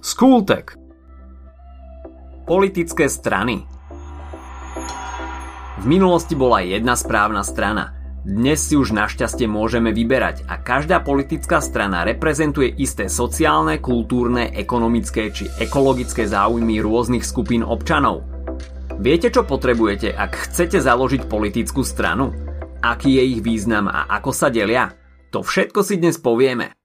Skultek Politické strany V minulosti bola jedna správna strana. Dnes si už našťastie môžeme vyberať a každá politická strana reprezentuje isté sociálne, kultúrne, ekonomické či ekologické záujmy rôznych skupín občanov. Viete, čo potrebujete, ak chcete založiť politickú stranu? Aký je ich význam a ako sa delia? To všetko si dnes povieme.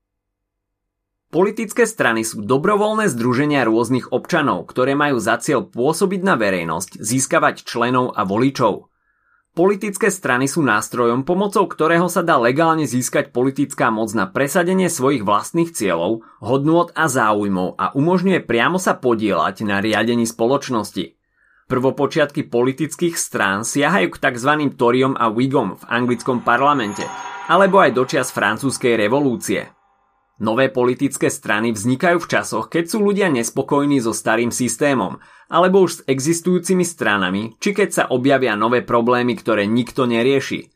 Politické strany sú dobrovoľné združenia rôznych občanov, ktoré majú za cieľ pôsobiť na verejnosť, získavať členov a voličov. Politické strany sú nástrojom, pomocou ktorého sa dá legálne získať politická moc na presadenie svojich vlastných cieľov, hodnôt a záujmov a umožňuje priamo sa podielať na riadení spoločnosti. Prvopočiatky politických strán siahajú k tzv. Toriom a Whigom v anglickom parlamente, alebo aj dočias francúzskej revolúcie. Nové politické strany vznikajú v časoch, keď sú ľudia nespokojní so starým systémom, alebo už s existujúcimi stranami, či keď sa objavia nové problémy, ktoré nikto nerieši.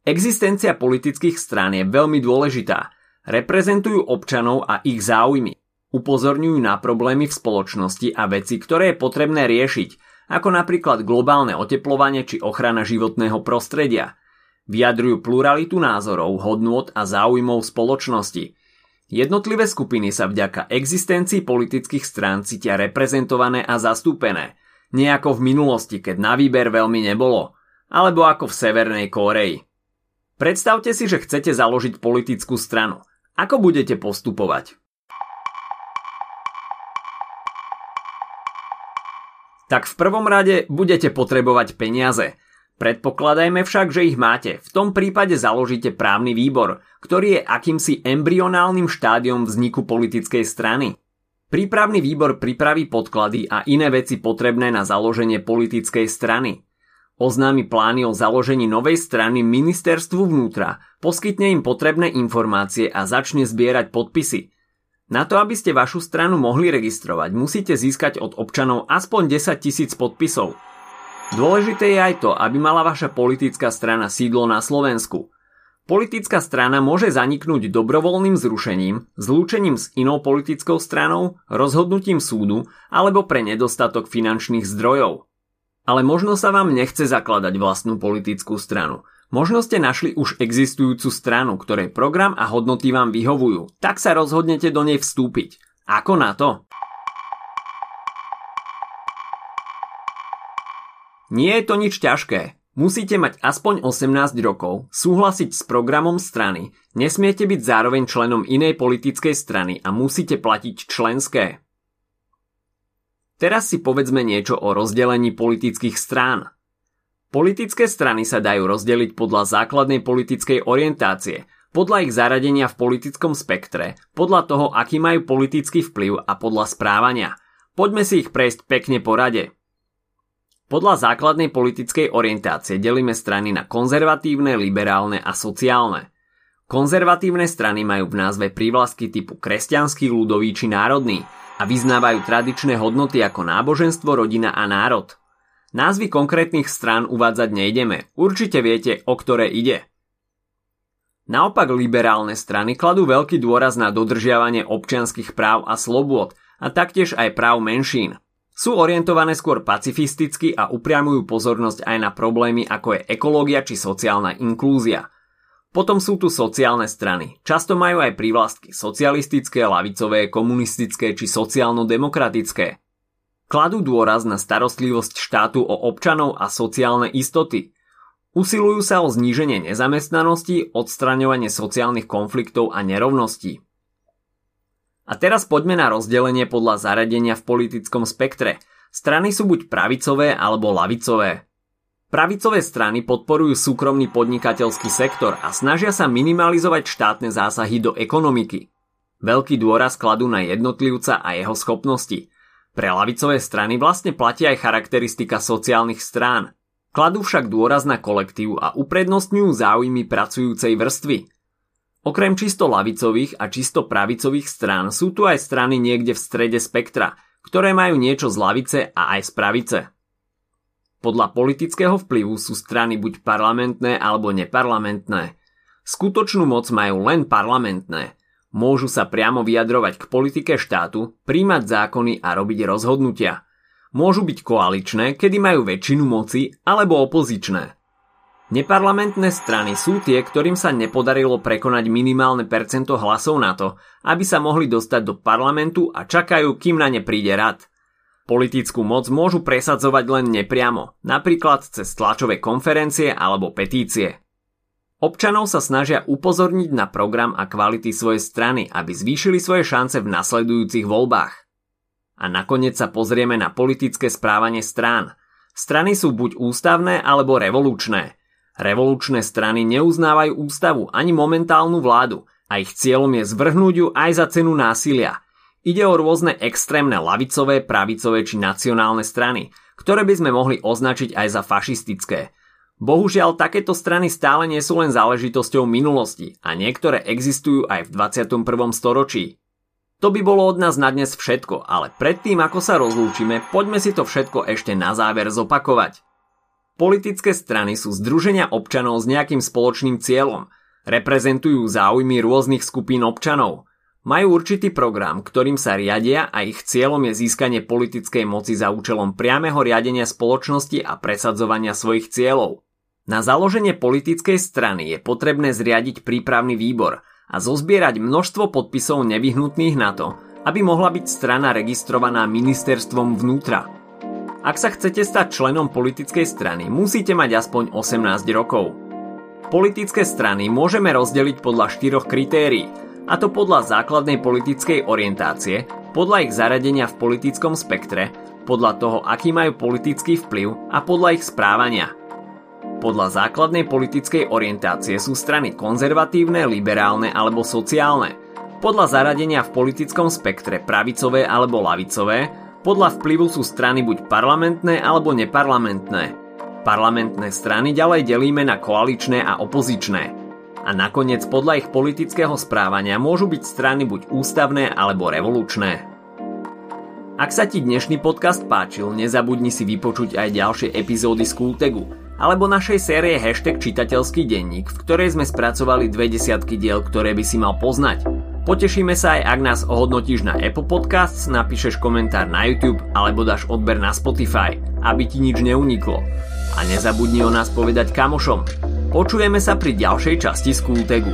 Existencia politických strán je veľmi dôležitá. Reprezentujú občanov a ich záujmy. Upozorňujú na problémy v spoločnosti a veci, ktoré je potrebné riešiť, ako napríklad globálne oteplovanie či ochrana životného prostredia. Vyjadrujú pluralitu názorov, hodnôt a záujmov spoločnosti – Jednotlivé skupiny sa vďaka existencii politických strán cítia reprezentované a zastúpené, nejako v minulosti, keď na výber veľmi nebolo, alebo ako v Severnej Kóreji. Predstavte si, že chcete založiť politickú stranu. Ako budete postupovať? Tak v prvom rade budete potrebovať peniaze – Predpokladajme však, že ich máte. V tom prípade založíte právny výbor, ktorý je akýmsi embryonálnym štádiom vzniku politickej strany. Prípravný výbor pripraví podklady a iné veci potrebné na založenie politickej strany. Oznámi plány o založení novej strany ministerstvu vnútra, poskytne im potrebné informácie a začne zbierať podpisy. Na to, aby ste vašu stranu mohli registrovať, musíte získať od občanov aspoň 10 tisíc podpisov – Dôležité je aj to, aby mala vaša politická strana sídlo na Slovensku. Politická strana môže zaniknúť dobrovoľným zrušením, zlúčením s inou politickou stranou, rozhodnutím súdu alebo pre nedostatok finančných zdrojov. Ale možno sa vám nechce zakladať vlastnú politickú stranu. Možno ste našli už existujúcu stranu, ktorej program a hodnoty vám vyhovujú, tak sa rozhodnete do nej vstúpiť. Ako na to? Nie je to nič ťažké. Musíte mať aspoň 18 rokov, súhlasiť s programom strany, nesmiete byť zároveň členom inej politickej strany a musíte platiť členské. Teraz si povedzme niečo o rozdelení politických strán. Politické strany sa dajú rozdeliť podľa základnej politickej orientácie, podľa ich zaradenia v politickom spektre, podľa toho, aký majú politický vplyv a podľa správania. Poďme si ich prejsť pekne po rade. Podľa základnej politickej orientácie delíme strany na konzervatívne, liberálne a sociálne. Konzervatívne strany majú v názve prívlasky typu kresťanský, ľudový či národný a vyznávajú tradičné hodnoty ako náboženstvo, rodina a národ. Názvy konkrétnych strán uvádzať nejdeme, určite viete, o ktoré ide. Naopak liberálne strany kladú veľký dôraz na dodržiavanie občianských práv a slobôd a taktiež aj práv menšín – sú orientované skôr pacifisticky a upriamujú pozornosť aj na problémy ako je ekológia či sociálna inklúzia. Potom sú tu sociálne strany. Často majú aj prívlastky socialistické, lavicové, komunistické či sociálno-demokratické. Kladú dôraz na starostlivosť štátu o občanov a sociálne istoty. Usilujú sa o zníženie nezamestnanosti, odstraňovanie sociálnych konfliktov a nerovností. A teraz poďme na rozdelenie podľa zaradenia v politickom spektre. Strany sú buď pravicové alebo lavicové. Pravicové strany podporujú súkromný podnikateľský sektor a snažia sa minimalizovať štátne zásahy do ekonomiky. Veľký dôraz kladú na jednotlivca a jeho schopnosti. Pre lavicové strany vlastne platí aj charakteristika sociálnych strán. Kladú však dôraz na kolektív a uprednostňujú záujmy pracujúcej vrstvy – Okrem čisto lavicových a čisto pravicových strán sú tu aj strany niekde v strede spektra, ktoré majú niečo z lavice a aj z pravice. Podľa politického vplyvu sú strany buď parlamentné alebo neparlamentné. Skutočnú moc majú len parlamentné. Môžu sa priamo vyjadrovať k politike štátu, príjmať zákony a robiť rozhodnutia. Môžu byť koaličné, kedy majú väčšinu moci, alebo opozičné. Neparlamentné strany sú tie, ktorým sa nepodarilo prekonať minimálne percento hlasov na to, aby sa mohli dostať do parlamentu a čakajú, kým na ne príde rad. Politickú moc môžu presadzovať len nepriamo, napríklad cez tlačové konferencie alebo petície. Občanov sa snažia upozorniť na program a kvality svojej strany, aby zvýšili svoje šance v nasledujúcich voľbách. A nakoniec sa pozrieme na politické správanie strán. Strany sú buď ústavné alebo revolučné – Revolučné strany neuznávajú ústavu ani momentálnu vládu a ich cieľom je zvrhnúť ju aj za cenu násilia. Ide o rôzne extrémne lavicové, pravicové či nacionálne strany, ktoré by sme mohli označiť aj za fašistické. Bohužiaľ, takéto strany stále nie sú len záležitosťou minulosti a niektoré existujú aj v 21. storočí. To by bolo od nás na dnes všetko, ale predtým ako sa rozlúčime, poďme si to všetko ešte na záver zopakovať. Politické strany sú združenia občanov s nejakým spoločným cieľom. Reprezentujú záujmy rôznych skupín občanov. Majú určitý program, ktorým sa riadia a ich cieľom je získanie politickej moci za účelom priameho riadenia spoločnosti a presadzovania svojich cieľov. Na založenie politickej strany je potrebné zriadiť prípravný výbor a zozbierať množstvo podpisov nevyhnutných na to, aby mohla byť strana registrovaná ministerstvom vnútra. Ak sa chcete stať členom politickej strany, musíte mať aspoň 18 rokov. Politické strany môžeme rozdeliť podľa štyroch kritérií, a to podľa základnej politickej orientácie, podľa ich zaradenia v politickom spektre, podľa toho, aký majú politický vplyv a podľa ich správania. Podľa základnej politickej orientácie sú strany konzervatívne, liberálne alebo sociálne. Podľa zaradenia v politickom spektre pravicové alebo lavicové, podľa vplyvu sú strany buď parlamentné alebo neparlamentné. Parlamentné strany ďalej delíme na koaličné a opozičné. A nakoniec podľa ich politického správania môžu byť strany buď ústavné alebo revolučné. Ak sa ti dnešný podcast páčil, nezabudni si vypočuť aj ďalšie epizódy z Kultegu alebo našej série hashtag čitateľský denník, v ktorej sme spracovali dve desiatky diel, ktoré by si mal poznať. Potešíme sa aj, ak nás ohodnotíš na Apple Podcasts, napíšeš komentár na YouTube alebo dáš odber na Spotify, aby ti nič neuniklo. A nezabudni o nás povedať kamošom. Počujeme sa pri ďalšej časti Skultegu.